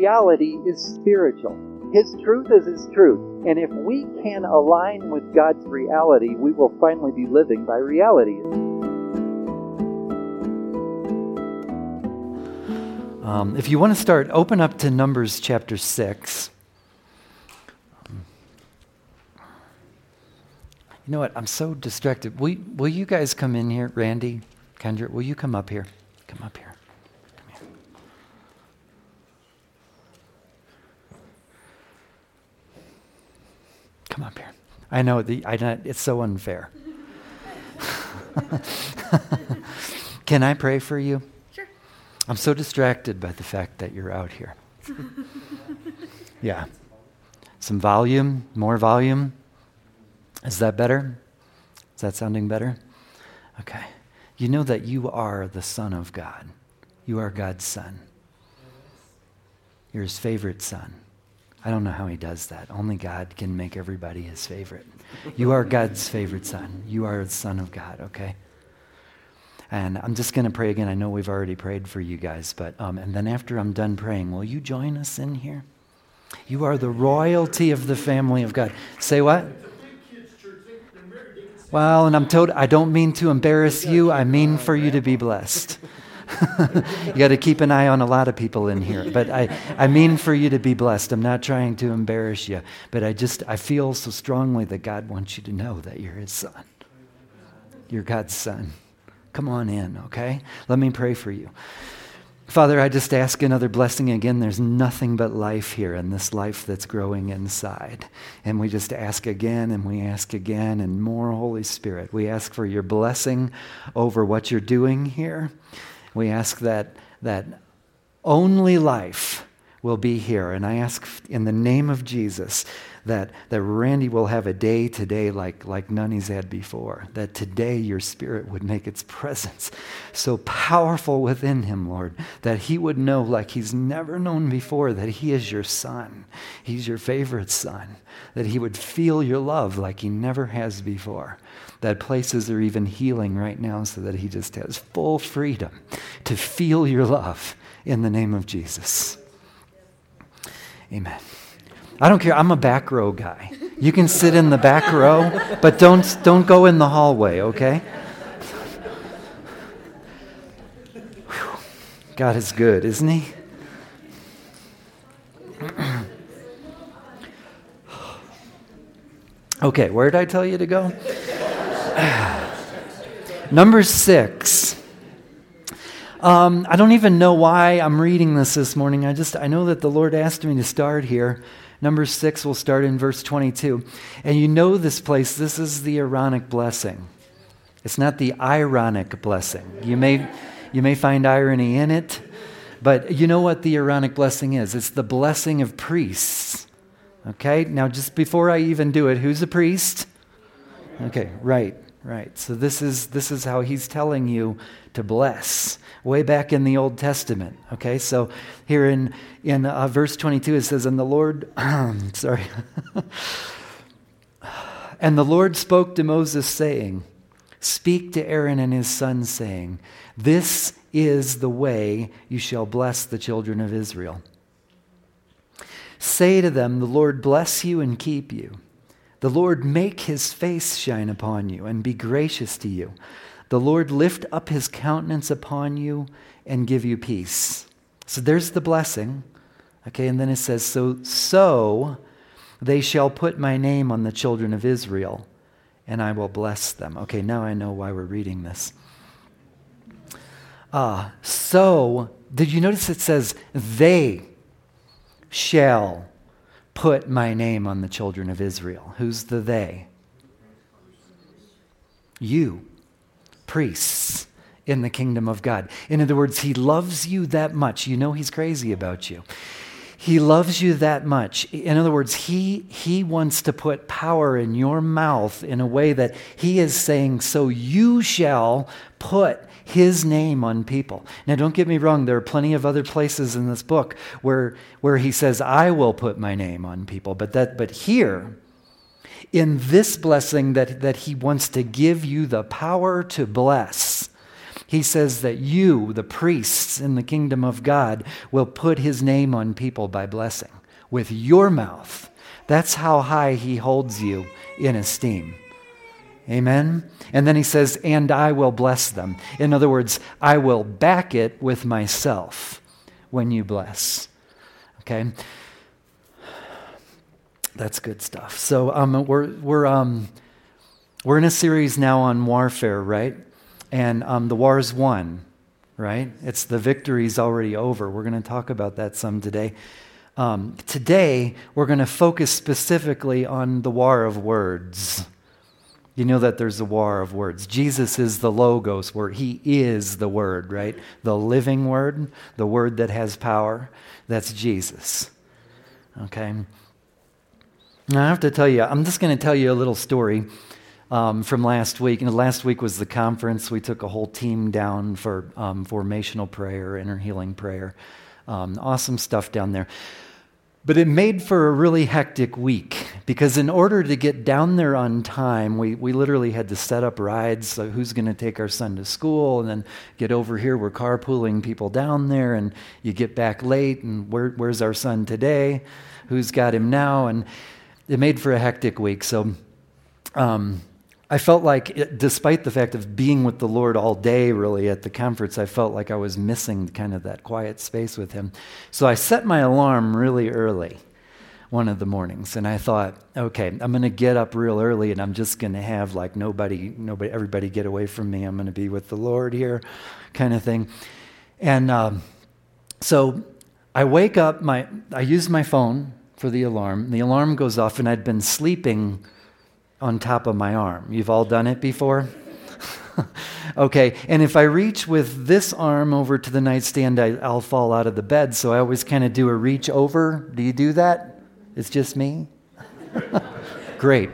reality is spiritual. His truth is His truth. And if we can align with God's reality, we will finally be living by reality. Um, if you want to start, open up to Numbers chapter 6. You know what? I'm so distracted. Will, will you guys come in here? Randy, Kendra, will you come up here? Come up here. Come here. Come up here. I know the, I, it's so unfair. Can I pray for you? Sure. I'm so distracted by the fact that you're out here. yeah. Some volume, more volume. Is that better? Is that sounding better? Okay. You know that you are the Son of God. You are God's Son. You're His favorite Son. I don't know how He does that. Only God can make everybody His favorite. You are God's favorite Son. You are the Son of God, okay? And I'm just going to pray again. I know we've already prayed for you guys, but um, and then after I'm done praying, will you join us in here? You are the royalty of the family of God. Say what? Well, and I'm told I don't mean to embarrass you. I mean for you to be blessed. you got to keep an eye on a lot of people in here, but I, I mean for you to be blessed. I'm not trying to embarrass you, but I just I feel so strongly that God wants you to know that you're His son. You're God's son. Come on in, okay? Let me pray for you. Father, I just ask another blessing again. There's nothing but life here and this life that's growing inside. And we just ask again and we ask again and more, Holy Spirit. We ask for your blessing over what you're doing here. We ask that, that only life will be here. And I ask in the name of Jesus that, that Randy will have a day today like, like none he's had before. That today your spirit would make its presence so powerful within him, Lord, that he would know like he's never known before that he is your son. He's your favorite son. That he would feel your love like he never has before. That places are even healing right now so that he just has full freedom to feel your love in the name of Jesus. Amen. I don't care. I'm a back row guy. You can sit in the back row, but don't, don't go in the hallway, okay? God is good, isn't He? okay, where did I tell you to go? Number six. Um, I don't even know why I'm reading this this morning. I just I know that the Lord asked me to start here. Number six, we'll start in verse 22. And you know this place, this is the Aaronic blessing. It's not the ironic blessing. You may, you may find irony in it, but you know what the Aaronic blessing is? It's the blessing of priests. Okay, now just before I even do it, who's a priest? Okay, right, right. So this is, this is how he's telling you to bless way back in the Old Testament. Okay, so here in, in uh, verse 22 it says, And the Lord, sorry, and the Lord spoke to Moses, saying, Speak to Aaron and his sons, saying, This is the way you shall bless the children of Israel. Say to them, The Lord bless you and keep you. The Lord make his face shine upon you and be gracious to you. The Lord lift up his countenance upon you and give you peace. So there's the blessing. Okay, and then it says, So, so they shall put my name on the children of Israel, and I will bless them. Okay, now I know why we're reading this. Uh, so, did you notice it says, They shall put my name on the children of Israel? Who's the they? You priests in the kingdom of God. In other words, He loves you that much. You know He's crazy about you. He loves you that much. In other words, he, he wants to put power in your mouth in a way that He is saying, so you shall put His name on people. Now, don't get me wrong, there are plenty of other places in this book where, where He says, I will put my name on people. But, that, but here, in this blessing that, that He wants to give you the power to bless, He says that you, the priests in the kingdom of God, will put his name on people by blessing with your mouth. That's how high he holds you in esteem. Amen? And then he says, and I will bless them. In other words, I will back it with myself when you bless. Okay? That's good stuff. So um, we're, we're, um, we're in a series now on warfare, right? And um, the war is won, right? It's the victory's already over. We're going to talk about that some today. Um, today, we're going to focus specifically on the war of words. You know that there's a war of words. Jesus is the Logos word. He is the Word, right? The living Word, the Word that has power. That's Jesus. Okay? Now, I have to tell you, I'm just going to tell you a little story um, from last week. And last week was the conference. We took a whole team down for um, formational prayer, inner healing prayer. Um, awesome stuff down there. But it made for a really hectic week because, in order to get down there on time, we, we literally had to set up rides. So, who's going to take our son to school? And then get over here. We're carpooling people down there, and you get back late. And where, where's our son today? Who's got him now? And it made for a hectic week. So, um, I felt like, it, despite the fact of being with the Lord all day, really, at the conference, I felt like I was missing kind of that quiet space with Him. So I set my alarm really early one of the mornings, and I thought, okay, I'm going to get up real early, and I'm just going to have like nobody, nobody, everybody get away from me. I'm going to be with the Lord here, kind of thing. And um, so I wake up. My I use my phone for the alarm. The alarm goes off, and I'd been sleeping on top of my arm. You've all done it before? okay, and if I reach with this arm over to the nightstand, I, will fall out of the bed. So I always kind of do a reach over. Do you do that? It's just me? Great.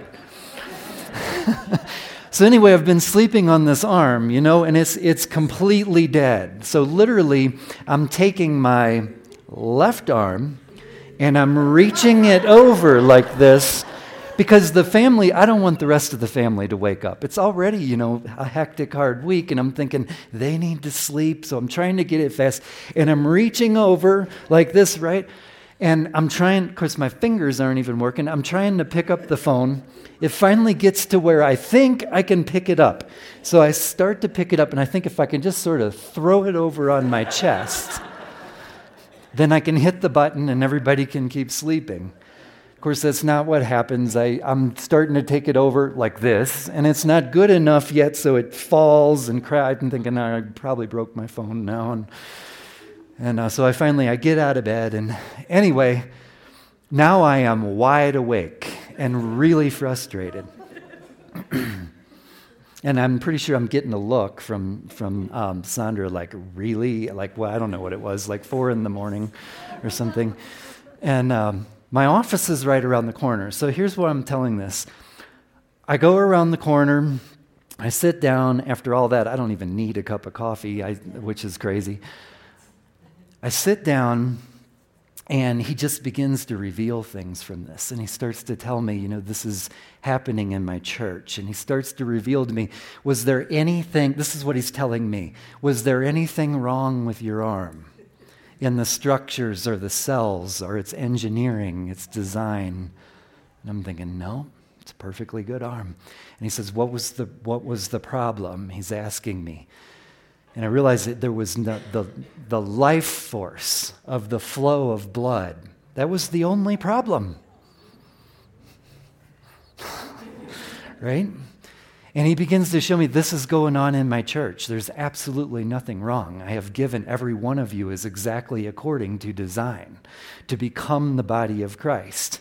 so anyway, I've been sleeping on this arm, you know, and it's it's completely dead. So literally, I'm taking my left arm and I'm reaching it over like this because the family, I don't want the rest of the family to wake up. It's already, you know, a hectic, hard week, and I'm thinking they need to sleep, so I'm trying to get it fast. And I'm reaching over like this, right? And I'm trying, of course, my fingers aren't even working. I'm trying to pick up the phone. It finally gets to where I think I can pick it up. So I start to pick it up, and I think if I can just sort of throw it over on my chest, then I can hit the button and everybody can keep sleeping. Of course, that's not what happens. I, I'm starting to take it over like this, and it's not good enough yet, so it falls and cracks. I'm thinking, I probably broke my phone now. And, and uh, so I finally, I get out of bed, and anyway, now I am wide awake and really frustrated. and I'm pretty sure I'm getting a look from from um, Sandra, like really, like well, I don't know what it was, like four in the morning, or something, and um, my office is right around the corner. So here's what I'm telling this I go around the corner, I sit down. After all that, I don't even need a cup of coffee, I, which is crazy. I sit down, and he just begins to reveal things from this. And he starts to tell me, you know, this is happening in my church. And he starts to reveal to me, was there anything, this is what he's telling me, was there anything wrong with your arm? In the structures or the cells or its engineering, its design. And I'm thinking, no, it's a perfectly good arm. And he says, what was the, what was the problem? He's asking me. And I realized that there was no, the, the life force of the flow of blood. That was the only problem. right? And he begins to show me this is going on in my church. There's absolutely nothing wrong. I have given every one of you is exactly according to design to become the body of Christ.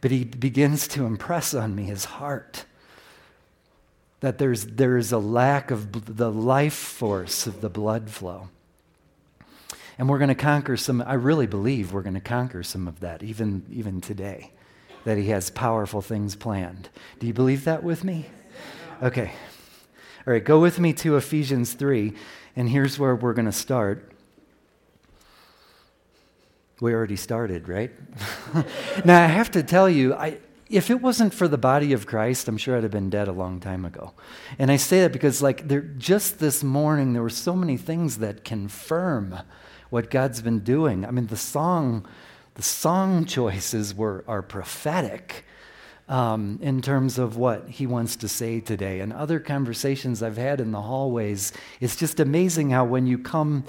But he begins to impress on me his heart that there's, there is a lack of the life force of the blood flow. And we're going to conquer some, I really believe we're going to conquer some of that, even, even today, that he has powerful things planned. Do you believe that with me? Okay. All right, go with me to Ephesians 3, and here's where we're going to start. We already started, right? now, I have to tell you, I, if it wasn't for the body of Christ, I'm sure I'd have been dead a long time ago. And I say that because, like, there, just this morning, there were so many things that confirm what God's been doing. I mean, the song, the song choices were are prophetic um, in terms of what He wants to say today. And other conversations I've had in the hallways, it's just amazing how when you come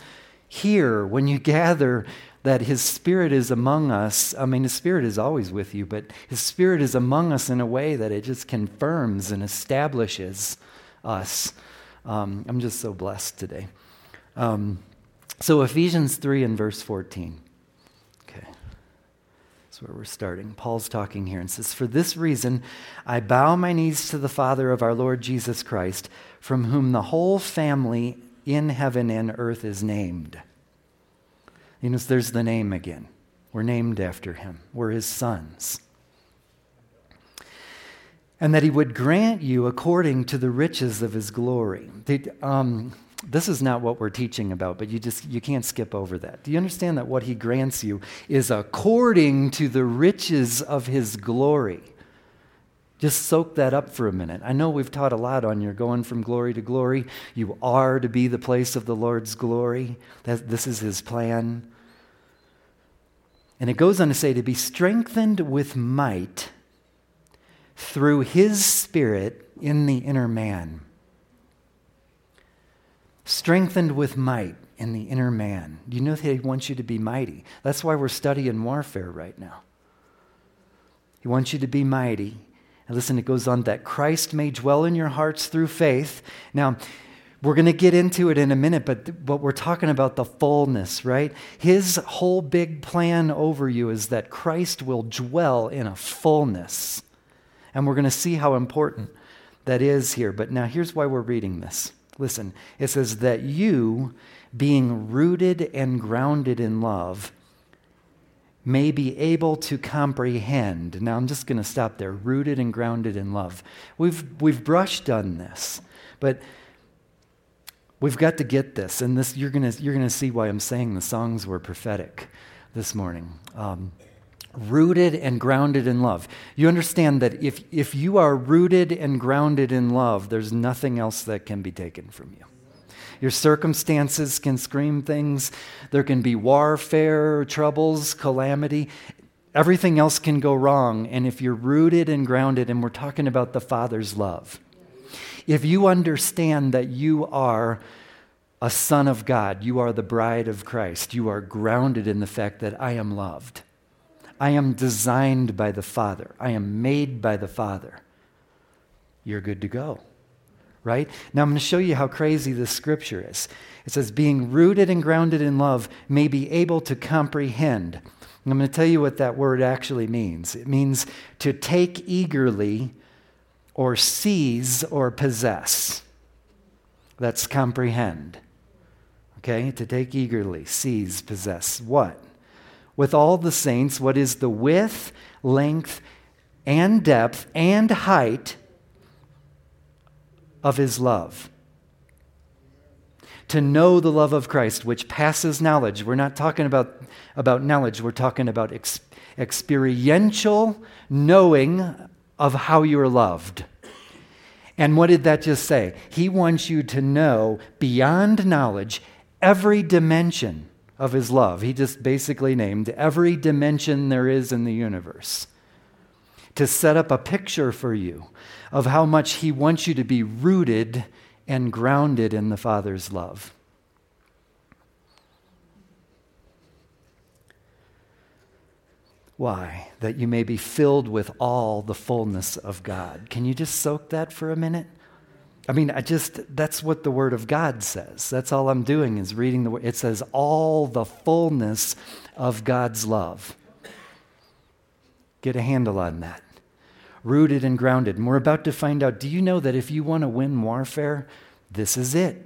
here, when you gather, that his spirit is among us. I mean, his spirit is always with you, but his spirit is among us in a way that it just confirms and establishes us. Um, I'm just so blessed today. Um, so, Ephesians 3 and verse 14. Where we're starting. Paul's talking here and says, For this reason, I bow my knees to the Father of our Lord Jesus Christ, from whom the whole family in heaven and earth is named you know, there's the name again. We're named after him, we're his sons. And that he would grant you according to the riches of his glory. um, this is not what we're teaching about, but you just you can't skip over that. Do you understand that what he grants you is according to the riches of his glory? Just soak that up for a minute. I know we've taught a lot on your going from glory to glory. You are to be the place of the Lord's glory. That, this is his plan. And it goes on to say, to be strengthened with might through his spirit in the inner man. Strengthened with might in the inner man. You know that he wants you to be mighty? That's why we're studying warfare right now. He wants you to be mighty. And listen, it goes on that Christ may dwell in your hearts through faith. Now, we're going to get into it in a minute, but, but we're talking about the fullness, right? His whole big plan over you is that Christ will dwell in a fullness. And we're going to see how important that is here. But now here's why we're reading this. Listen, it says that you, being rooted and grounded in love, may be able to comprehend. Now, I'm just going to stop there. Rooted and grounded in love. We've, we've brushed on this, but we've got to get this. And this, you're going you're gonna see why I'm saying the songs were prophetic this morning. Um, rooted and grounded in love. You understand that if, if you are rooted and grounded in love, there's nothing else that can be taken from you. Your circumstances can scream things. There can be warfare, troubles, calamity. Everything else can go wrong. And if you're rooted and grounded, and we're talking about the Father's love, if you understand that you are a son of God, you are the bride of Christ, you are grounded in the fact that I am loved. I am designed by the Father. I am made by the Father. You're good to go right? Now I'm going to show you how crazy this scripture is. It says, being rooted and grounded in love may be able to comprehend. I'm going to tell you what that word actually means. It means to take eagerly or seize or possess. That's comprehend. Okay? To take eagerly, seize, possess. What? With all the saints, what is the width, length, and depth and height of his love. To know the love of Christ, which passes knowledge. We're not talking about, about knowledge, we're talking about ex- experiential knowing of how you're loved. And what did that just say? He wants you to know beyond knowledge every dimension of his love. He just basically named every dimension there is in the universe to set up a picture for you of how much He wants you to be rooted and grounded in the Father's love. Why? That you may be filled with all the fullness of God. Can you just soak that for a minute? I mean, I just, that's what the Word of God says. That's all I'm doing is reading the Word. It says, all the fullness of God's love. Get a handle on that rooted and grounded. And we're about to find out do you know that if you want to win warfare, this is it?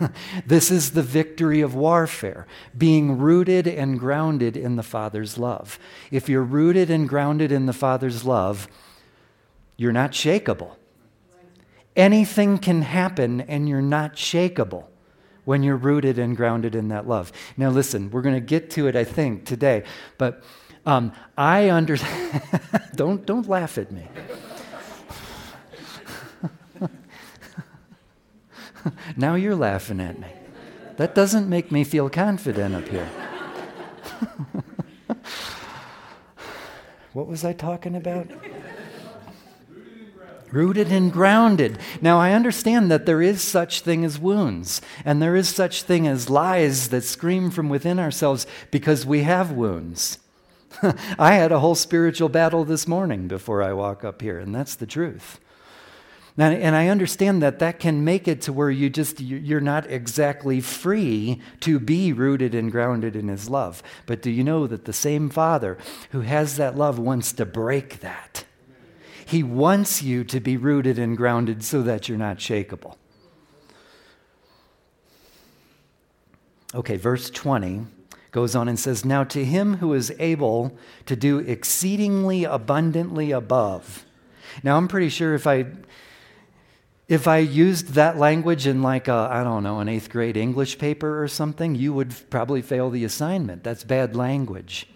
this is the victory of warfare, being rooted and grounded in the Father's love. If you're rooted and grounded in the Father's love, you're not shakable. Anything can happen and you're not shakable when you're rooted and grounded in that love. Now, listen, we're going to get to it, I think, today, but um, I understand. don't, don't laugh at me. now you're laughing at me. That doesn't make me feel confident up here. what was I talking about? Rooted and grounded. Now I understand that there is such thing as wounds, and there is such thing as lies that scream from within ourselves because we have wounds. I had a whole spiritual battle this morning before I walk up here, and that's the truth. Now, and I understand that that can make it to where you just you're not exactly free to be rooted and grounded in his love. But do you know that the same Father who has that love wants to break that? He wants you to be rooted and grounded so that you're not shakable. Okay, verse 20 goes on and says, Now to him who is able to do exceedingly abundantly above. Now, I'm pretty sure if I if I used that language in like a, I don't know, an eighth grade English paper or something, you would probably fail the assignment. That's bad language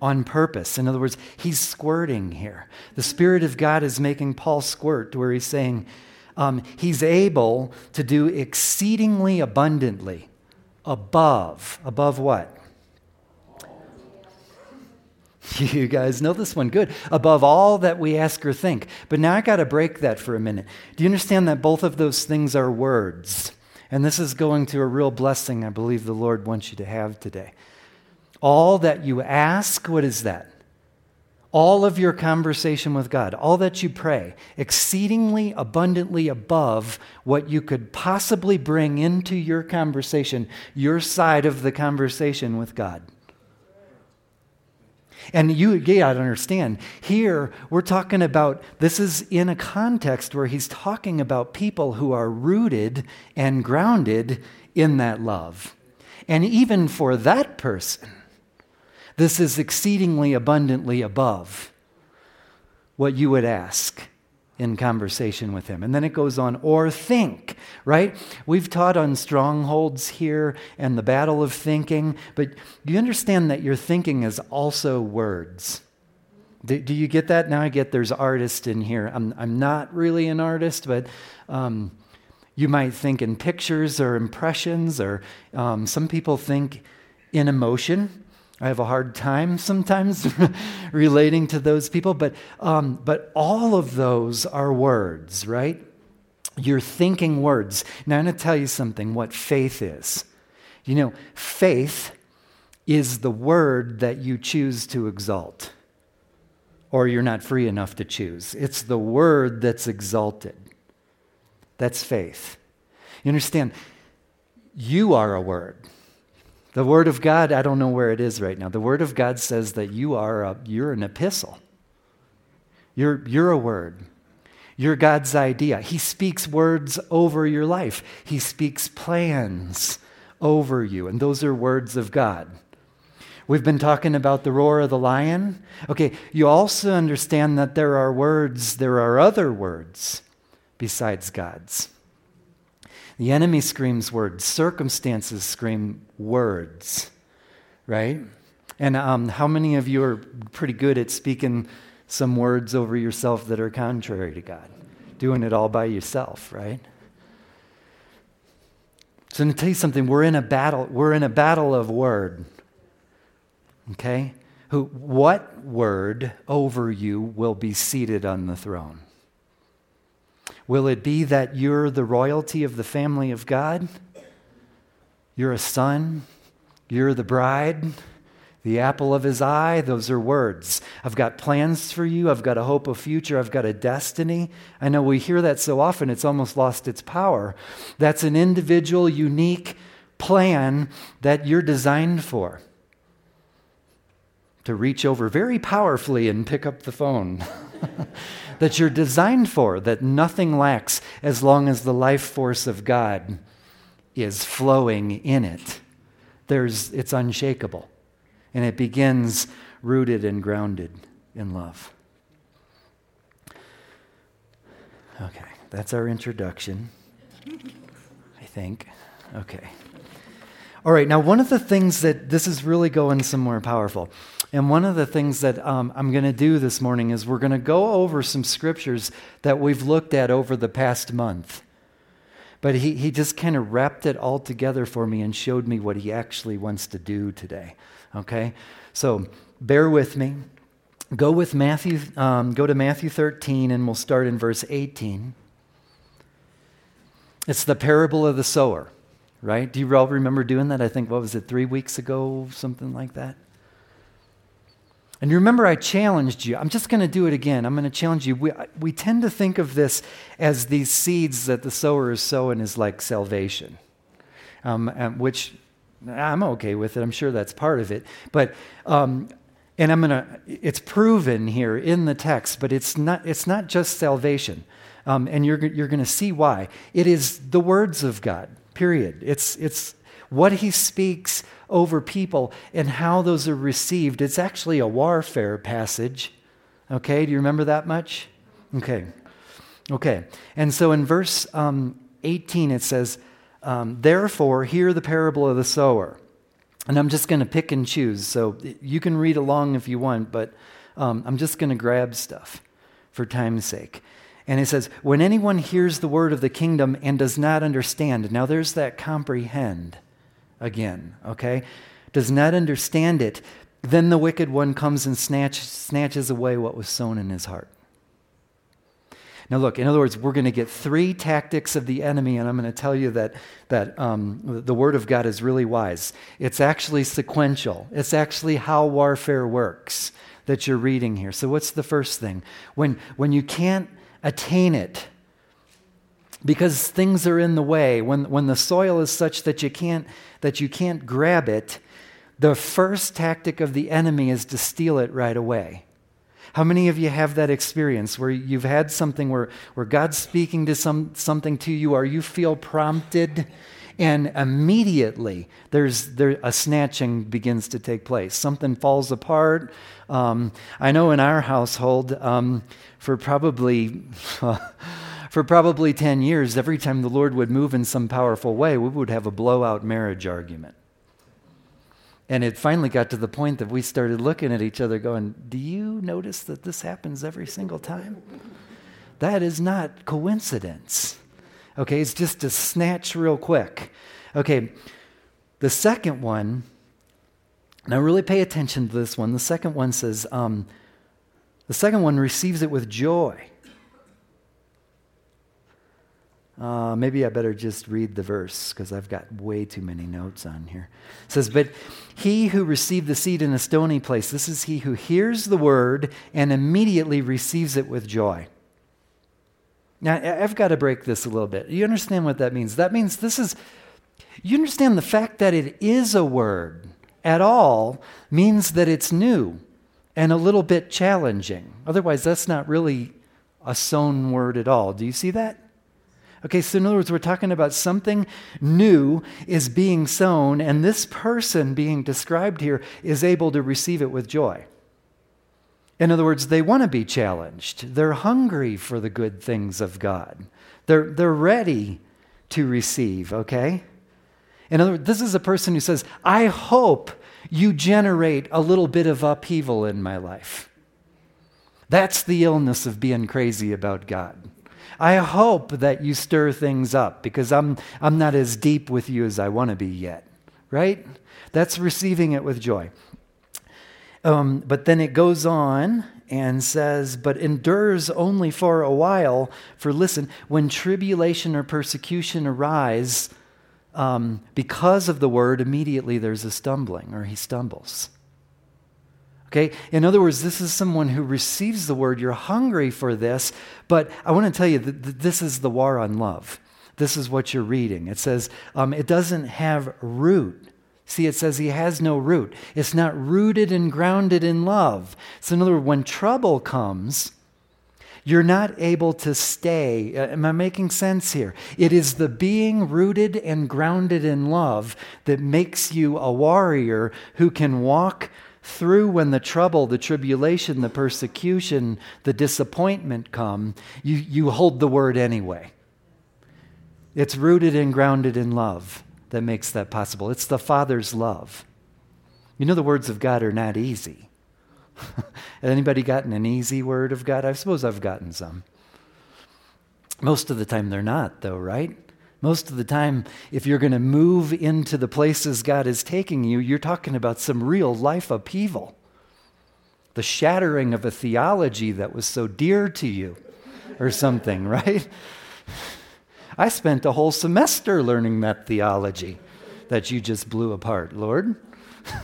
on purpose. In other words, he's squirting here. The Spirit of God is making Paul squirt, where he's saying um, he's able to do exceedingly abundantly above. Above what? You guys know this one good. Above all that we ask or think. But now I got to break that for a minute. Do you understand that both of those things are words? And this is going to a real blessing I believe the Lord wants you to have today. All that you ask, what is that? All of your conversation with God, all that you pray, exceedingly abundantly above what you could possibly bring into your conversation, your side of the conversation with God. And you, got to understand, here we're talking about this is in a context where he's talking about people who are rooted and grounded in that love. And even for that person, this is exceedingly abundantly above what you would ask in conversation with him. And then it goes on, or think, right? We've taught on strongholds here and the battle of thinking, but do you understand that your thinking is also words? Do, do you get that? Now I get there's artist in here. I'm, I'm not really an artist, but um, you might think in pictures or impressions, or um, some people think in emotion. I have a hard time sometimes relating to those people, but, um, but all of those are words, right? You're thinking words. Now, I'm going to tell you something what faith is. You know, faith is the word that you choose to exalt, or you're not free enough to choose. It's the word that's exalted. That's faith. You understand? You are a word. The Word of God, I don't know where it is right now. The Word of God says that you are a, you're an epistle. You're, you're a word. You're God's idea. He speaks words over your life, He speaks plans over you, and those are words of God. We've been talking about the roar of the lion. Okay, you also understand that there are words, there are other words besides God's. The enemy screams words, circumstances scream words, right? And um, how many of you are pretty good at speaking some words over yourself that are contrary to God? Doing it all by yourself, right? So I'm going to tell you something. We're in a battle. We're in a battle of word. Okay? Who, what word over you will be seated on the throne? Will it be that you're the royalty of the family of God? You're a son? You're the bride? The apple of his eye? Those are words. I've got plans for you. I've got a hope of future. I've got a destiny. I know we hear that so often, it's almost lost its power. That's an individual, unique plan that you're designed for to reach over very powerfully and pick up the phone. that you're designed for, that nothing lacks as long as the life force of God is flowing in it. There's, it's unshakable. And it begins rooted and grounded in love. Okay, that's our introduction, I think. Okay. All right, now one of the things that this is really going somewhere powerful. And one of the things that um, I'm going to do this morning is we're going to go over some scriptures that we've looked at over the past month. But he, he just kind of wrapped it all together for me and showed me what he actually wants to do today. Okay? So bear with me. Go with Matthew, um, go to Matthew 13, and we'll start in verse 18. It's the parable of the sower, right? Do you all remember doing that? I think, what was it, three weeks ago, something like that? And you remember, I challenged you. I'm just going to do it again. I'm going to challenge you. We, we tend to think of this as these seeds that the sower is sowing is like salvation, um, which I'm okay with it. I'm sure that's part of it. But um, and I'm going to, it's proven here in the text, but it's not, it's not just salvation. Um, and you're, you're going to see why. It is the words of God, period. It's, it's what he speaks over people and how those are received. It's actually a warfare passage. Okay, do you remember that much? Okay. Okay. And so in verse um, 18, it says, um, Therefore, hear the parable of the sower. And I'm just going to pick and choose. So you can read along if you want, but um, I'm just going to grab stuff for time's sake. And it says, When anyone hears the word of the kingdom and does not understand, now there's that comprehend again, okay? Does not understand it, then the wicked one comes and snatch, snatches away what was sown in his heart. Now, look, in other words, we're going to get three tactics of the enemy, and I'm going to tell you that, that um, the Word of God is really wise. It's actually sequential, it's actually how warfare works that you're reading here. So, what's the first thing? When, when you can't attain it, because things are in the way, when, when the soil is such that you, can't, that you can't grab it, the first tactic of the enemy is to steal it right away. How many of you have that experience where you've had something where, where God's speaking to some, something to you, or you feel prompted, and immediately there's there, a snatching begins to take place. Something falls apart. Um, I know in our household, um, for probably. for probably 10 years, every time the Lord would move in some powerful way, we would have a blowout marriage argument. And it finally got to the point that we started looking at each other going, Do you notice that this happens every single time? That is not coincidence. Okay, it's just a snatch real quick. Okay, the second one, now really pay attention to this one. The second one says, um, the second one receives it with joy. Uh, maybe I better just read the verse because I've got way too many notes on here. It says, But he who received the seed in a stony place, this is he who hears the word and immediately receives it with joy. Now, I've got to break this a little bit. You understand what that means? That means this is, you understand the fact that it is a word at all means that it's new and a little bit challenging. Otherwise, that's not really a sown word at all. Do you see that? Okay, so in other words, we're talking about something new is being sown, and this person being described here is able to receive it with joy. In other words, they want to be challenged. They're hungry for the good things of God. They're, they're ready to receive, okay? In other words, this is a person who says, I hope you generate a little bit of upheaval in my life. That's the illness of being crazy about God. I hope that you stir things up because I'm, I'm not as deep with you as I want to be yet, right? That's receiving it with joy. Um, but then it goes on and says, but endures only for a while. For listen, when tribulation or persecution arise um, because of the word, immediately there's a stumbling or he stumbles. Okay? In other words, this is someone who receives the word. You're hungry for this, but I want to tell you that this is the war on love. This is what you're reading. It says um, it doesn't have root. See, it says he has no root. It's not rooted and grounded in love. So, in other words, when trouble comes, you're not able to stay. Uh, am I making sense here? It is the being rooted and grounded in love that makes you a warrior who can walk through when the trouble, the tribulation, the persecution, the disappointment come, you, you hold the word anyway. It's rooted and grounded in love. That makes that possible. It's the Father's love. You know, the words of God are not easy. Has anybody gotten an easy word of God? I suppose I've gotten some. Most of the time they're not, though, right? Most of the time, if you're going to move into the places God is taking you, you're talking about some real life upheaval. The shattering of a theology that was so dear to you, or something, right? I spent a whole semester learning that theology that you just blew apart, Lord.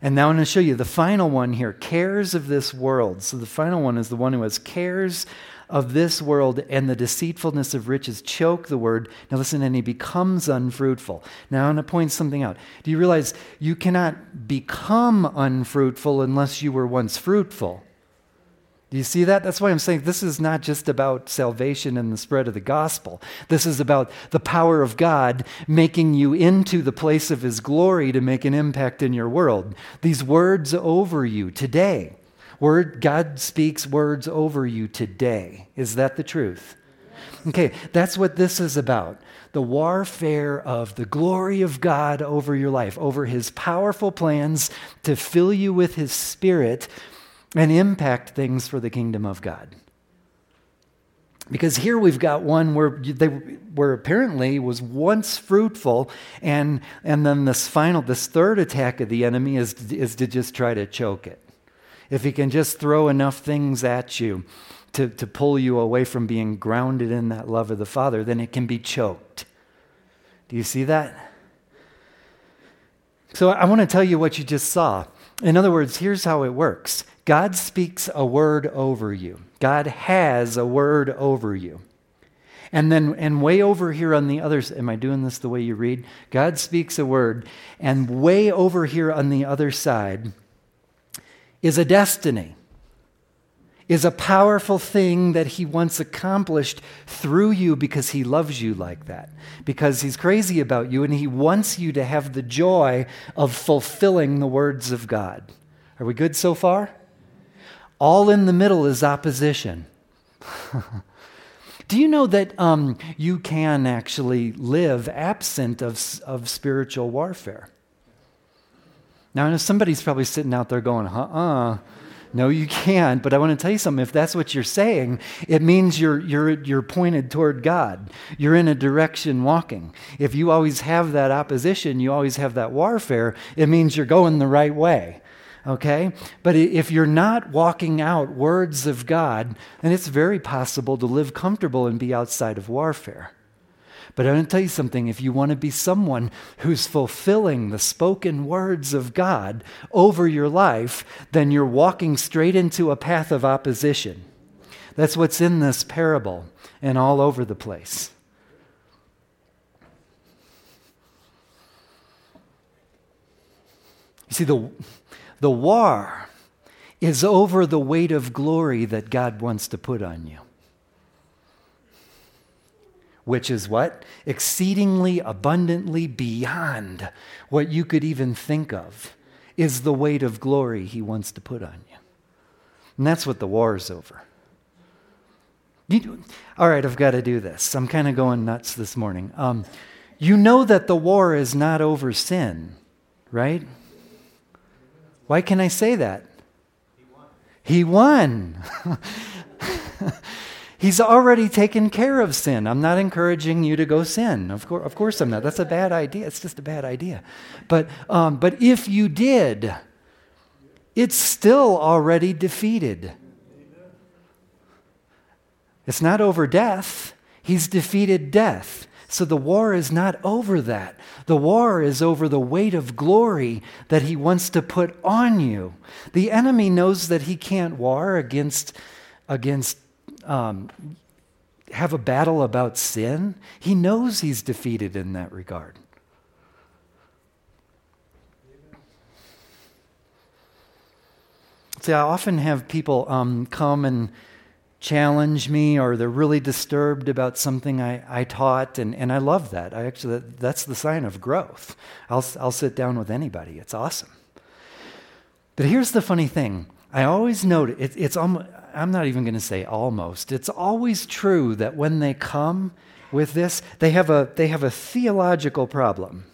And now I'm going to show you the final one here cares of this world. So the final one is the one who has cares of this world and the deceitfulness of riches choke the word. Now listen, and he becomes unfruitful. Now I'm going to point something out. Do you realize you cannot become unfruitful unless you were once fruitful? Do you see that? That's why I'm saying this is not just about salvation and the spread of the gospel. This is about the power of God making you into the place of His glory to make an impact in your world. These words over you today. Word, God speaks words over you today. Is that the truth? Okay, that's what this is about. The warfare of the glory of God over your life, over His powerful plans to fill you with His Spirit and impact things for the kingdom of God. Because here we've got one where they where apparently was once fruitful, and and then this final, this third attack of the enemy is is to just try to choke it. If he can just throw enough things at you to, to pull you away from being grounded in that love of the Father, then it can be choked. Do you see that? So I want to tell you what you just saw. In other words, here's how it works God speaks a word over you, God has a word over you. And then, and way over here on the other am I doing this the way you read? God speaks a word, and way over here on the other side is a destiny, is a powerful thing that He once accomplished through you because He loves you like that, because He's crazy about you, and He wants you to have the joy of fulfilling the words of God. Are we good so far? All in the middle is opposition. Do you know that um, you can actually live absent of, of spiritual warfare? Now, I know somebody's probably sitting out there going, uh uh no, you can't. But I want to tell you something. If that's what you're saying, it means you're, you're, you're pointed toward God. You're in a direction walking. If you always have that opposition, you always have that warfare, it means you're going the right way okay? But if you're not walking out words of God, then it's very possible to live comfortable and be outside of warfare. But I'm going to tell you something if you want to be someone who's fulfilling the spoken words of God over your life, then you're walking straight into a path of opposition. That's what's in this parable and all over the place. You see, the, the war is over the weight of glory that God wants to put on you. Which is what? Exceedingly abundantly beyond what you could even think of, is the weight of glory He wants to put on you. And that's what the war is over. You, all right, I've got to do this. I'm kind of going nuts this morning. Um, you know that the war is not over sin, right? Why can I say that? He won. He won. He's already taken care of sin. I'm not encouraging you to go sin. Of, course, of course I'm not. That's a bad idea. It's just a bad idea. But, um, but if you did, it's still already defeated. It's not over death. He's defeated death. So the war is not over that. The war is over the weight of glory that he wants to put on you. The enemy knows that he can't war against, against um, have a battle about sin. He knows he's defeated in that regard. See, I often have people um, come and challenge me or they're really disturbed about something I, I taught, and, and I love that. I actually, that's the sign of growth. I'll, I'll sit down with anybody, it's awesome. But here's the funny thing I always note it, it's almost, I'm not even going to say almost, it's always true that when they come, with this? They have a, they have a theological problem.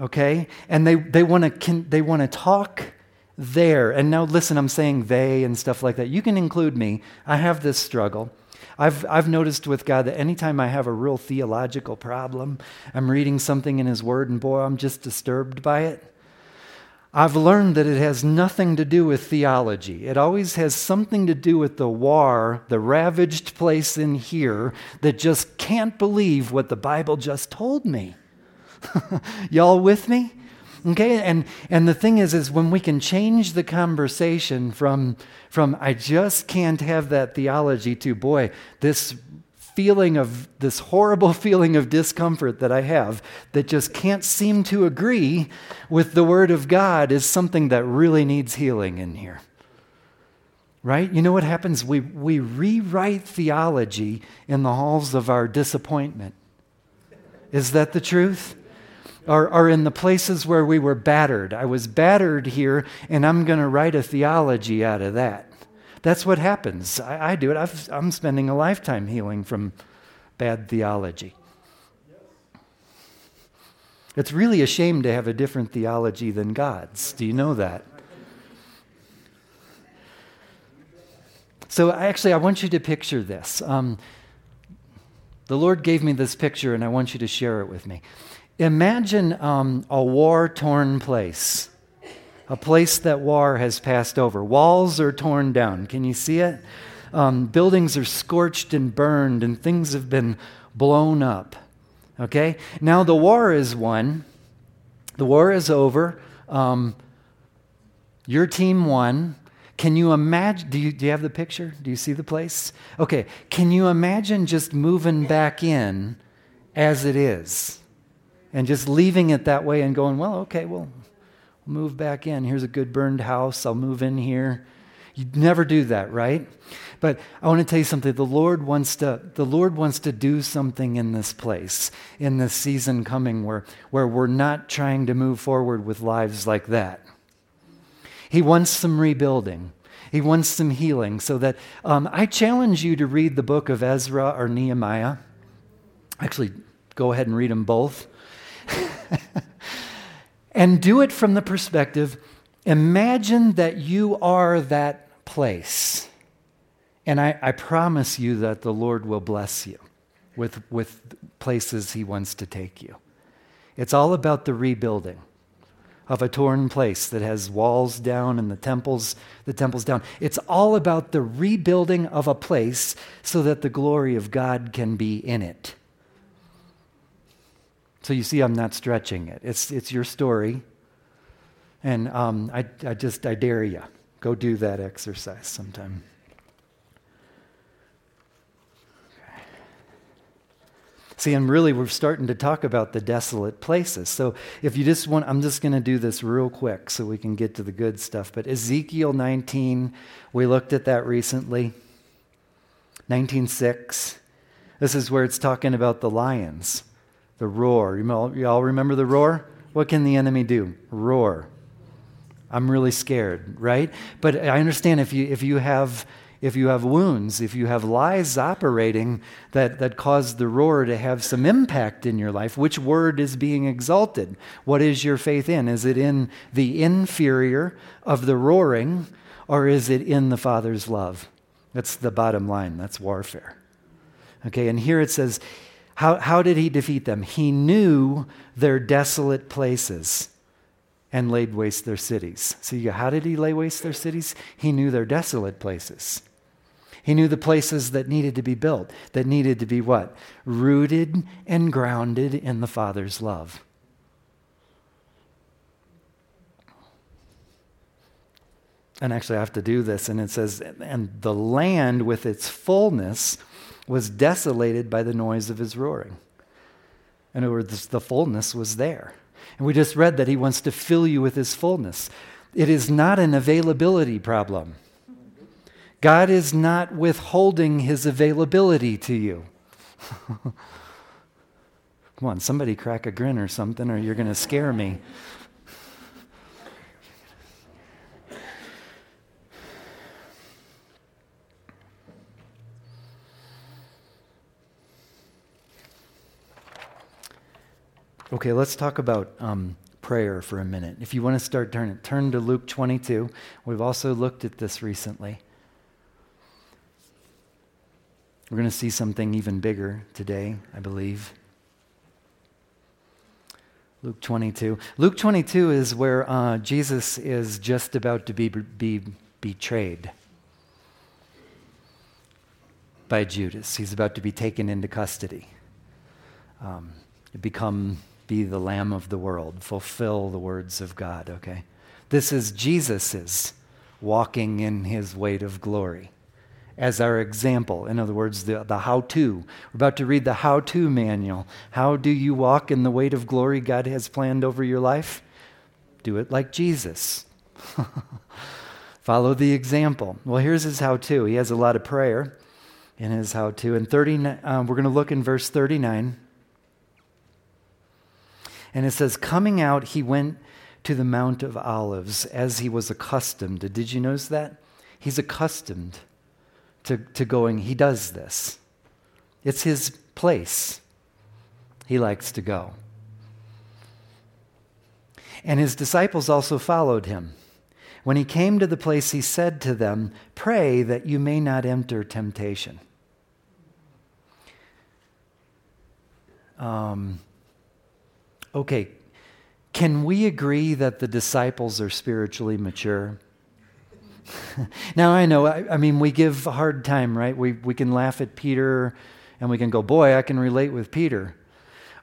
Okay? And they, they want to they wanna talk there. And now, listen, I'm saying they and stuff like that. You can include me. I have this struggle. I've, I've noticed with God that anytime I have a real theological problem, I'm reading something in His Word, and boy, I'm just disturbed by it. I've learned that it has nothing to do with theology. It always has something to do with the war, the ravaged place in here that just can't believe what the Bible just told me. Y'all with me? Okay, and, and the thing is, is when we can change the conversation from, from I just can't have that theology to, boy, this feeling of this horrible feeling of discomfort that I have that just can't seem to agree with the Word of God is something that really needs healing in here. Right? You know what happens? We, we rewrite theology in the halls of our disappointment. Is that the truth? or, or in the places where we were battered. I was battered here, and I'm going to write a theology out of that. That's what happens. I, I do it. I've, I'm spending a lifetime healing from bad theology. It's really a shame to have a different theology than God's. Do you know that? So, actually, I want you to picture this. Um, the Lord gave me this picture, and I want you to share it with me. Imagine um, a war torn place, a place that war has passed over. Walls are torn down. Can you see it? Um, buildings are scorched and burned, and things have been blown up. Okay? Now the war is won, the war is over. Um, your team won. Can you imagine? Do you, do you have the picture? Do you see the place? Okay. Can you imagine just moving back in as it is? and just leaving it that way and going, well, okay, well, we'll move back in. Here's a good burned house. I'll move in here. You'd never do that, right? But I want to tell you something. The Lord wants to, the Lord wants to do something in this place, in this season coming where, where we're not trying to move forward with lives like that. He wants some rebuilding. He wants some healing. So that um, I challenge you to read the book of Ezra or Nehemiah. Actually, go ahead and read them both. and do it from the perspective imagine that you are that place. And I, I, promise you that the Lord will bless you with, with places He wants to take you. It's all about the rebuilding of a torn place that has walls down and the temples the temples down it's all about the rebuilding of a place so that the glory of god can be in it so you see, I'm not stretching it. It's, it's your story. And um, I, I just, I dare you. Go do that exercise sometime. See, and really, we're starting to talk about the desolate places. So, if you just want, I'm just going to do this real quick so we can get to the good stuff. But Ezekiel 19, we looked at that recently. 19:6. This is where it's talking about the lions. The roar. You all, you all remember the roar? What can the enemy do? Roar. I'm really scared, right? But I understand if you, if you have if you have wounds, if you have lies operating that, that cause the roar to have some impact in your life, which word is being exalted? What is your faith in? Is it in the inferior of the roaring, or is it in the Father's love? That's the bottom line. That's warfare. Okay, and here it says, how, how did he defeat them? He knew their desolate places and laid waste their cities. So, you go, how did he lay waste their cities? He knew their desolate places. He knew the places that needed to be built, that needed to be what? Rooted and grounded in the Father's love. And actually, I have to do this, and it says, and the land with its fullness was desolated by the noise of his roaring. In other words, the fullness was there. And we just read that he wants to fill you with his fullness. It is not an availability problem. God is not withholding his availability to you. Come on, somebody crack a grin or something, or you're going to scare me. Okay, let's talk about um, prayer for a minute. If you want to start turning, turn to Luke 22. We've also looked at this recently. We're going to see something even bigger today, I believe. Luke 22. Luke 22 is where uh, Jesus is just about to be, be betrayed by Judas. He's about to be taken into custody, um, become, be the Lamb of the world, fulfill the words of God, okay? This is Jesus's walking in his weight of glory as our example. In other words, the, the how to. We're about to read the how to manual. How do you walk in the weight of glory God has planned over your life? Do it like Jesus. Follow the example. Well, here's his how to. He has a lot of prayer in his how to. And 30, um, we're going to look in verse 39. And it says, Coming out, he went to the Mount of Olives as he was accustomed. Did you notice that? He's accustomed to, to going, he does this. It's his place. He likes to go. And his disciples also followed him. When he came to the place, he said to them, Pray that you may not enter temptation. Um, okay, can we agree that the disciples are spiritually mature? now I know, I, I, mean, we give a hard time, right? We, we can laugh at Peter and we can go, boy, I can relate with Peter.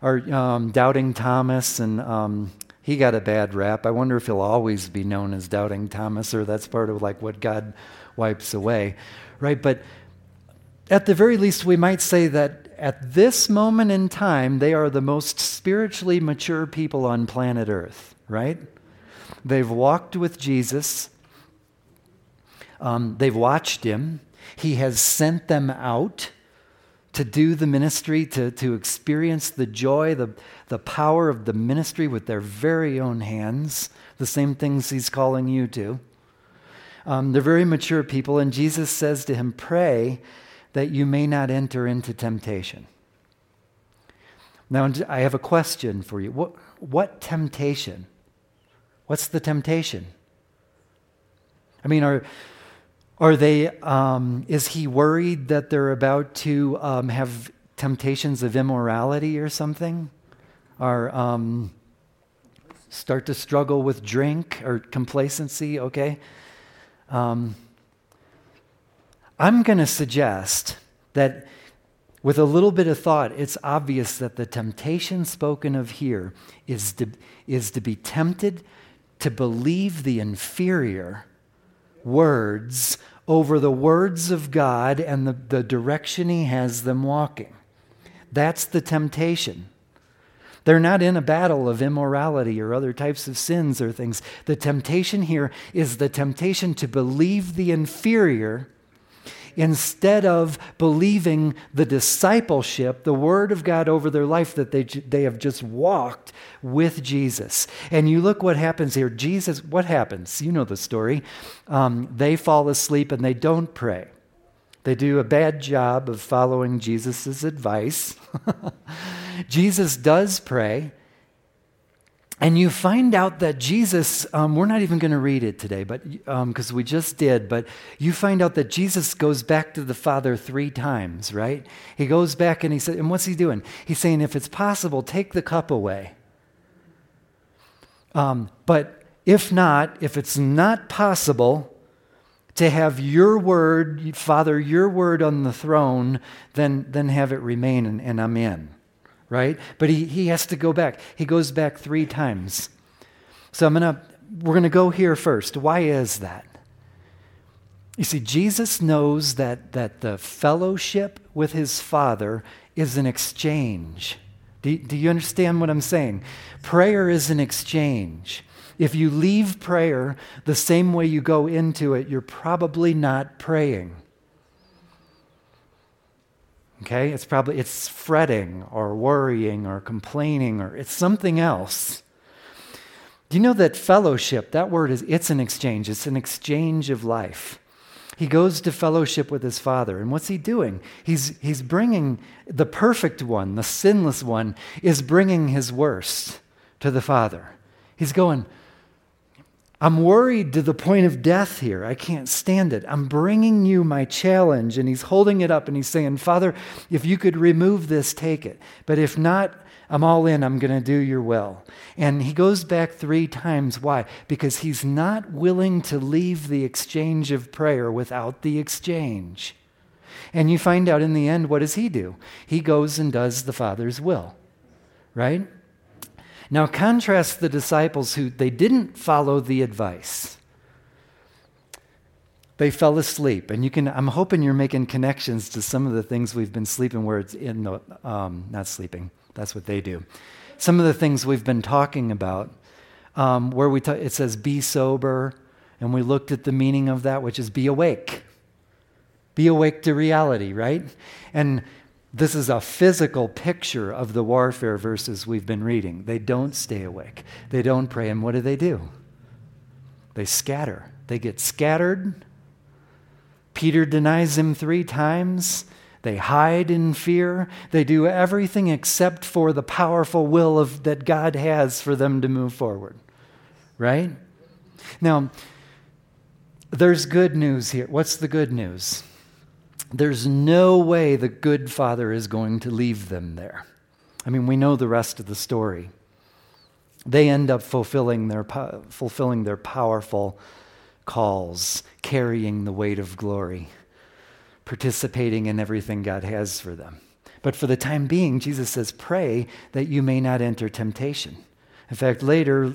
Or um, doubting Thomas, and um, he got a bad rap. I wonder if he'll always be known as doubting Thomas, or that's part of like what God wipes away, right? But at the very least, we might say that at this moment in time, they are the most spiritually mature people on planet Earth, right? They've walked with Jesus. Um, they've watched him. He has sent them out to do the ministry, to, to experience the joy, the, the power of the ministry with their very own hands, the same things he's calling you to. Um, they're very mature people, and Jesus says to him, Pray that you may not enter into temptation. Now, I have a question for you. What, what temptation? What's the temptation? I mean, are, are they, um, is he worried that they're about to um, have temptations of immorality or something? Or um, start to struggle with drink or complacency? Okay. I'm going to suggest that with a little bit of thought, it's obvious that the temptation spoken of here is to, is to be tempted to believe the inferior words over the words of God and the, the direction He has them walking. That's the temptation. They're not in a battle of immorality or other types of sins or things. The temptation here is the temptation to believe the inferior instead of believing the discipleship, the Word of God over their life that they, they have just walked with Jesus. And you look what happens here. Jesus, what happens? You know the story. Um, they fall asleep and they don't pray. They do a bad job of following Jesus' advice. Jesus does pray, and you find out that Jesus, um, we're not even going to read it today, but because um, we just did, but you find out that Jesus goes back to the Father three times, right? He goes back and he said, and what's he doing? He's saying, if it's possible, take the cup away. Um, but if not, if it's not possible to have your word, Father, your word on the throne, then, then have it remain, and, and I'm in right? But he, he has to go back. He goes back three times. So I'm gonna we're gonna go here first. Why is that? You see, Jesus knows that, that the fellowship with his Father is an exchange. Do, do you understand what I'm saying? Prayer is an exchange. If you leave prayer the same way you go into it, you're probably not praying. Okay? It's probably it's fretting or worrying or complaining or it's something else. Do you know that fellowship, that word is it's an exchange. It's an exchange of life. He goes to fellowship with his Father. And what's he doing? He's, he's bringing the perfect one, the sinless one, is bringing his worst to the Father. He's going, I'm worried to the point of death here. I can't stand it. I'm bringing you my challenge. And he's holding it up and he's saying, Father, if you could remove this, take it. But if not, I'm all in. I'm going to do your will. And he goes back three times. Why? Because he's not willing to leave the exchange of prayer without the exchange. And you find out in the end, what does he do? He goes and does the Father's will, right? Now, contrast the disciples who they didn't follow the advice. They fell asleep, and you can. I'm hoping you're making connections to some of the things we've been sleeping, where it's in the, um, not sleeping. That's what they do. Some of the things we've been talking about, um, where we ta- it says be sober, and we looked at the meaning of that, which is be awake. Be awake to reality, right? And this is a physical picture of the warfare verses we've been reading. They don't stay awake, they don't pray. And what do they do? They scatter. They get scattered. Peter denies him three times. They hide in fear. They do everything except for the powerful will of, that God has for them to move forward. Right? Now, there's good news here. What's the good news? There's no way the good father is going to leave them there. I mean, we know the rest of the story. They end up fulfilling their, fulfilling their powerful calls, carrying the weight of glory, participating in everything God has for them. But for the time being, Jesus says, Pray that you may not enter temptation. In fact, later,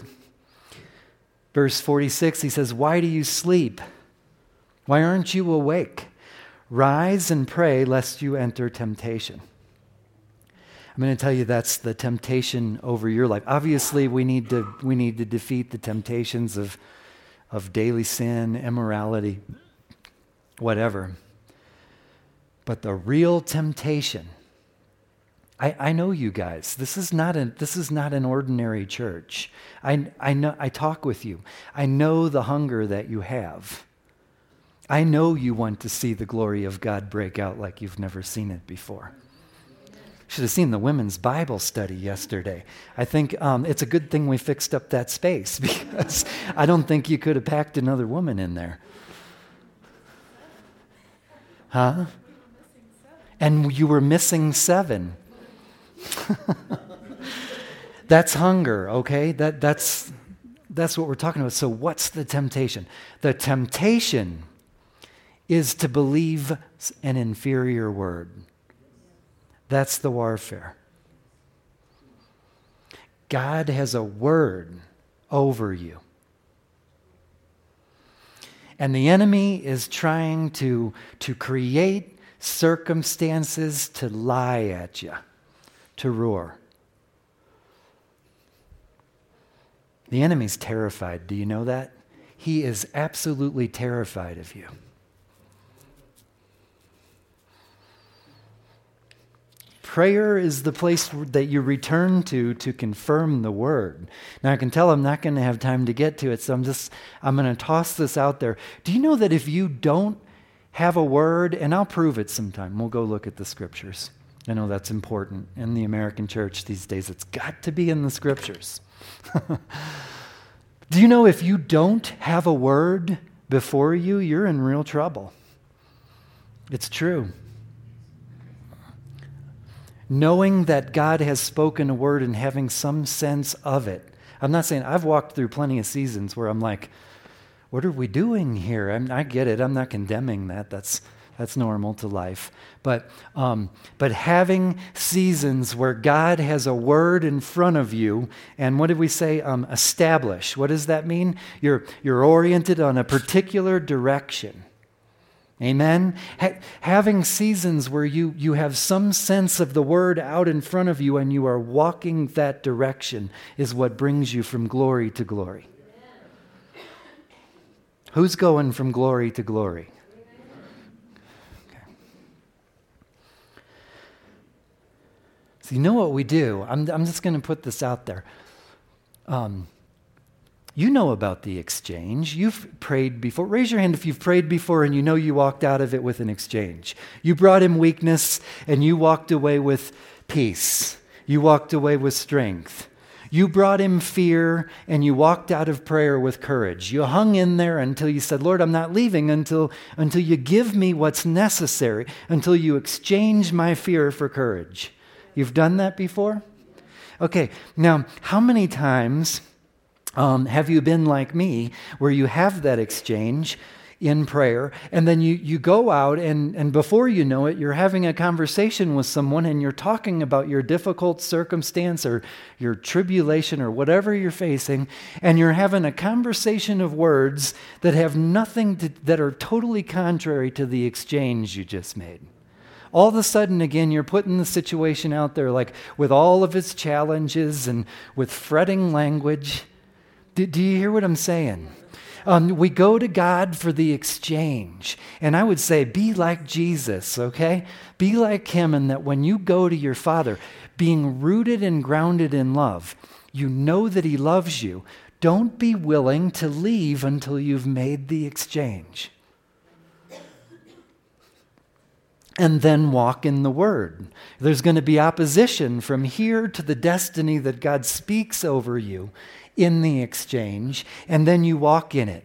verse 46, he says, Why do you sleep? Why aren't you awake? Rise and pray lest you enter temptation. I'm going to tell you that's the temptation over your life. Obviously, we need to, we need to defeat the temptations of, of daily sin, immorality, whatever. But the real temptation, I, I know you guys. This is not a, this is not an ordinary church. I, I, know, I talk with you. I know the hunger that you have. I know you want to see the glory of God break out like you've never seen it before. Should have seen the women's Bible study yesterday. I think um, it's a good thing we fixed up that space because I don't think you could have packed another woman in there. Huh? And you were missing seven. that's hunger, okay? That, that's, that's what we're talking about. So, what's the temptation? The temptation is to believe an inferior word. That's the warfare. God has a word over you. And the enemy is trying to, to create circumstances to lie at you, to roar. The enemy's terrified. Do you know that? He is absolutely terrified of you. Prayer is the place that you return to to confirm the word. Now I can tell I'm not going to have time to get to it, so I'm just I'm going to toss this out there. Do you know that if you don't have a word, and I'll prove it sometime. We'll go look at the scriptures. I know that's important in the American church these days. It's got to be in the scriptures. Do you know if you don't have a word before you, you're in real trouble? It's true knowing that God has spoken a word and having some sense of it. I'm not saying I've walked through plenty of seasons where I'm like, what are we doing here? I'm, i get it. I'm not condemning that. That's that's normal to life. But um, but having seasons where God has a word in front of you, and what did we say? Um, establish. What does that mean? You're you're oriented on a particular direction. Amen? Ha- having seasons where you, you have some sense of the word out in front of you and you are walking that direction is what brings you from glory to glory. Who's going from glory to glory? Okay. So, you know what we do? I'm, I'm just going to put this out there. Um, You know about the exchange. You've prayed before. Raise your hand if you've prayed before and you know you walked out of it with an exchange. You brought him weakness and you walked away with peace. You walked away with strength. You brought him fear and you walked out of prayer with courage. You hung in there until you said, Lord, I'm not leaving until, until you give me what's necessary, until you exchange my fear for courage. You've done that before? Okay, now, how many times um, have you been like me, where you have that exchange in prayer, and then you, you go out, and, and before you know it, you're having a conversation with someone, and you're talking about your difficult circumstance or your tribulation or whatever you're facing, and you're having a conversation of words that have nothing to, that are totally contrary to the exchange you just made all of a sudden, again, you're putting the situation out there like with all of its challenges and with fretting language. Do, do you hear what I'm saying? Um, we go to God for the exchange. And I would say, be like Jesus, okay? Be like Him, and that when you go to your Father, being rooted and grounded in love, you know that He loves you. Don't be willing to leave until you've made the exchange. and then walk in the Word. There's going to be opposition from here to the destiny that God speaks over you in the exchange, and then you walk in it.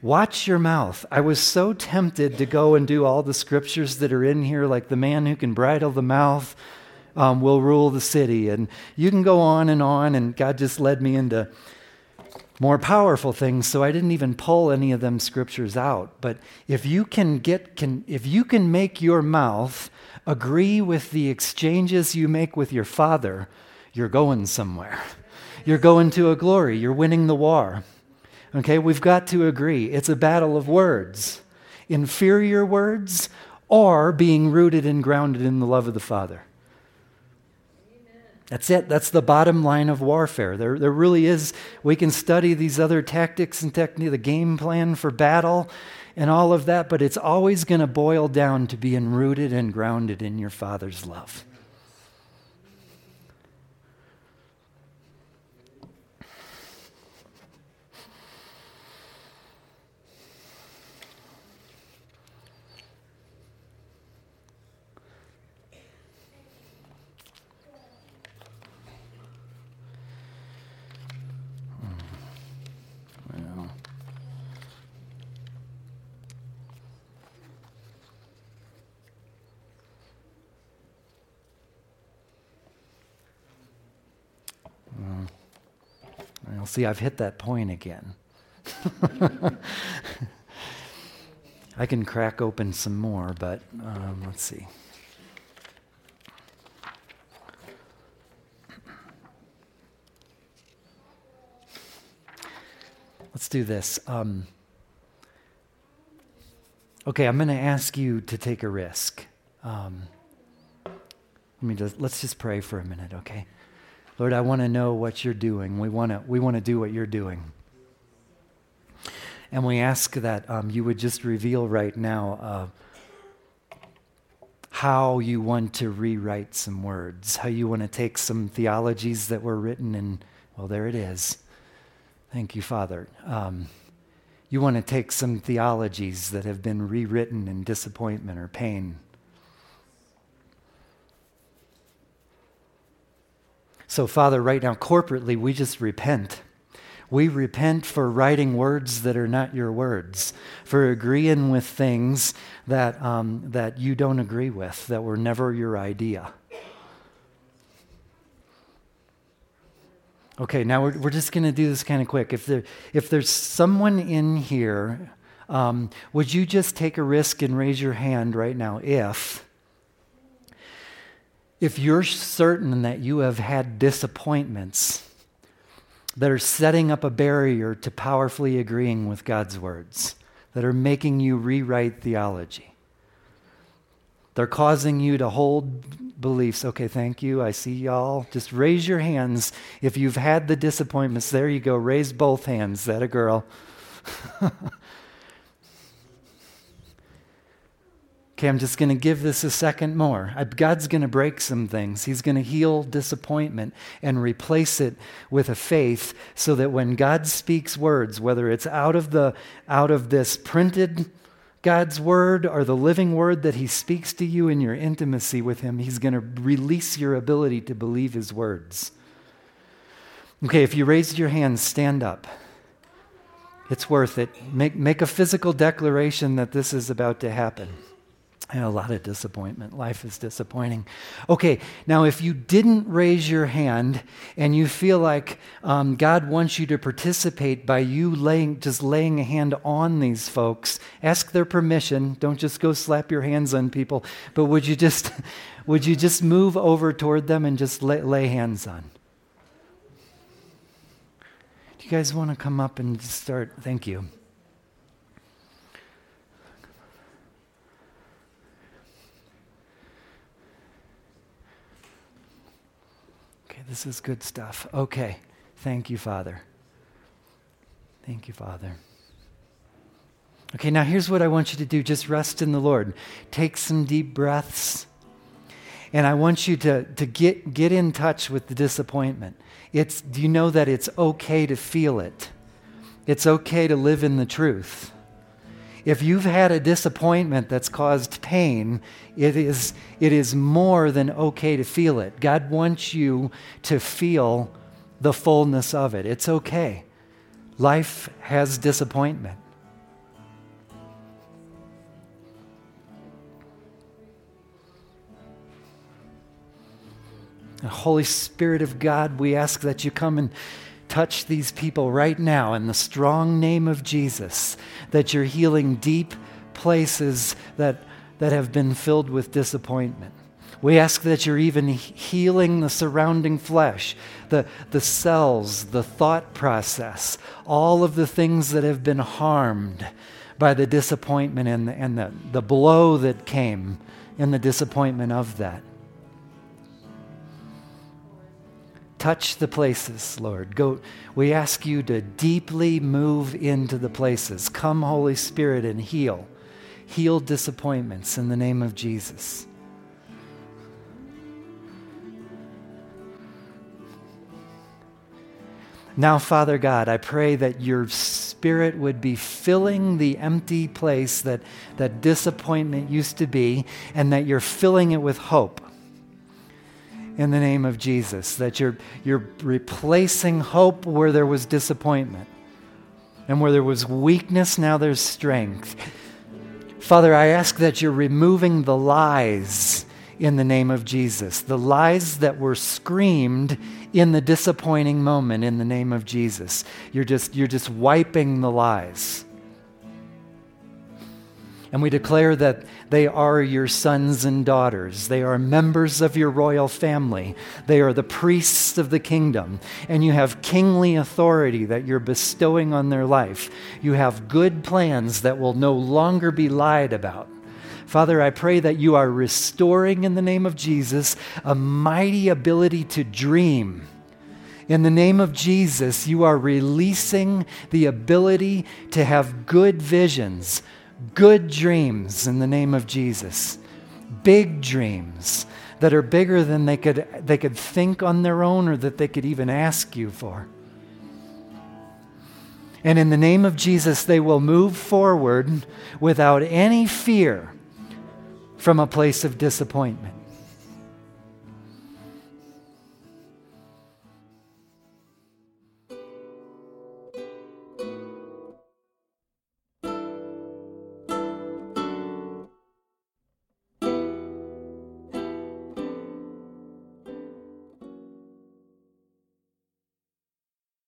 Watch your mouth. I was so tempted to go and do all the scriptures that are in here, like the man who can bridle the mouth um, will rule the city. And you can go on and on, and God just led me into more powerful things so i didn't even pull any of them scriptures out but if you can get can if you can make your mouth agree with the exchanges you make with your father you're going somewhere you're going to a glory. You're winning the war. Okay, we've got to agree. It's a battle of words inferior words or being rooted and grounded in the love of the Father. That's it. That's the bottom line of warfare. There, there really is. We can study these other tactics and technique, the game plan for battle and all of that, but it's always going to boil down to being rooted and grounded in your Father's love. See, I've hit that point again. I can crack open some more, but um, let's see. Let's do this. Um, okay, I'm going to ask you to take a risk. Um, let me just, let's just pray for a minute, okay? Lord, I want to know what you're doing. We want to we want to do what you're doing. And we ask that um, you would just reveal right now uh, how you want to rewrite some words, how you want to take some theologies that were written, and well, there it is. Thank you, Father. Um, you want to take some theologies that have been rewritten in disappointment or pain So, Father, right now, corporately, we just repent. We repent for writing words that are not your words, for agreeing with things that, um, that you don't agree with, that were never your idea. Okay, now we're, we're just going to do this kind of quick. If, there, if there's someone in here, um, would you just take a risk and raise your hand right now if if you're certain that you have had disappointments that are setting up a barrier to powerfully agreeing with God's words, that are making you rewrite theology, they're causing you to hold beliefs. Okay, thank you. I see y'all. Just raise your hands if you've had the disappointments. There you go. Raise both hands. That a girl. Okay, I'm just going to give this a second more. God's going to break some things. He's going to heal disappointment and replace it with a faith so that when God speaks words, whether it's out of the out of this printed God's word or the living word that he speaks to you in your intimacy with him, he's going to release your ability to believe his words. Okay, if you raised your hand, stand up. It's worth it. Make, make a physical declaration that this is about to happen. A lot of disappointment. Life is disappointing. Okay, now if you didn't raise your hand and you feel like um, God wants you to participate by you laying, just laying a hand on these folks, ask their permission. Don't just go slap your hands on people, but would you just, would you just move over toward them and just lay, lay hands on? Do you guys want to come up and start? Thank you. This is good stuff. Okay. Thank you, Father. Thank you, Father. Okay, now here's what I want you to do just rest in the Lord. Take some deep breaths. And I want you to, to get, get in touch with the disappointment. It's, do you know that it's okay to feel it? It's okay to live in the truth. If you've had a disappointment that's caused pain, it is, it is more than okay to feel it. God wants you to feel the fullness of it. It's okay. Life has disappointment. Holy Spirit of God, we ask that you come and touch these people right now in the strong name of Jesus, that you're healing deep places that, that have been filled with disappointment. We ask that you're even healing the surrounding flesh, the, the cells, the thought process, all of the things that have been harmed by the disappointment and the, and the, the blow that came in the disappointment of that. Touch the places, Lord. Go. We ask you to deeply move into the places. Come, Holy Spirit, and heal. Heal disappointments in the name of Jesus. Now, Father God, I pray that your spirit would be filling the empty place that, that disappointment used to be, and that you're filling it with hope in the name of Jesus, that you're, you're replacing hope where there was disappointment. And where there was weakness, now there's strength. Father, I ask that you're removing the lies in the name of Jesus, the lies that were screamed in the disappointing moment in the name of Jesus. You're just, you're just wiping the lies. And we declare that they are your sons and daughters. They are members of your royal family. They are the priests of the kingdom. And you have kingly authority that you're bestowing on their life. You have good plans that will no longer be lied about. Father, I pray that you are restoring in the name of Jesus a mighty ability to dream. In the name of Jesus, you are releasing the ability to have good visions good dreams in the name of Jesus. Big dreams that are bigger than they could, they could think on their own or that they could even ask you for. And in the name of Jesus, they will move forward without any fear from a place of disappointment.